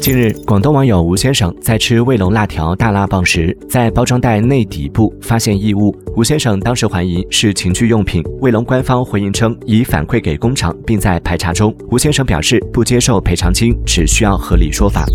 近日广东网友吴先生在吃卫龙辣条大辣棒时在包装袋内底部发现异物吴先生当时怀疑是情趣用品。卫龙官方回应称已反馈给工厂并在排查中。吴先生表示不接受赔偿金只需要合理说法。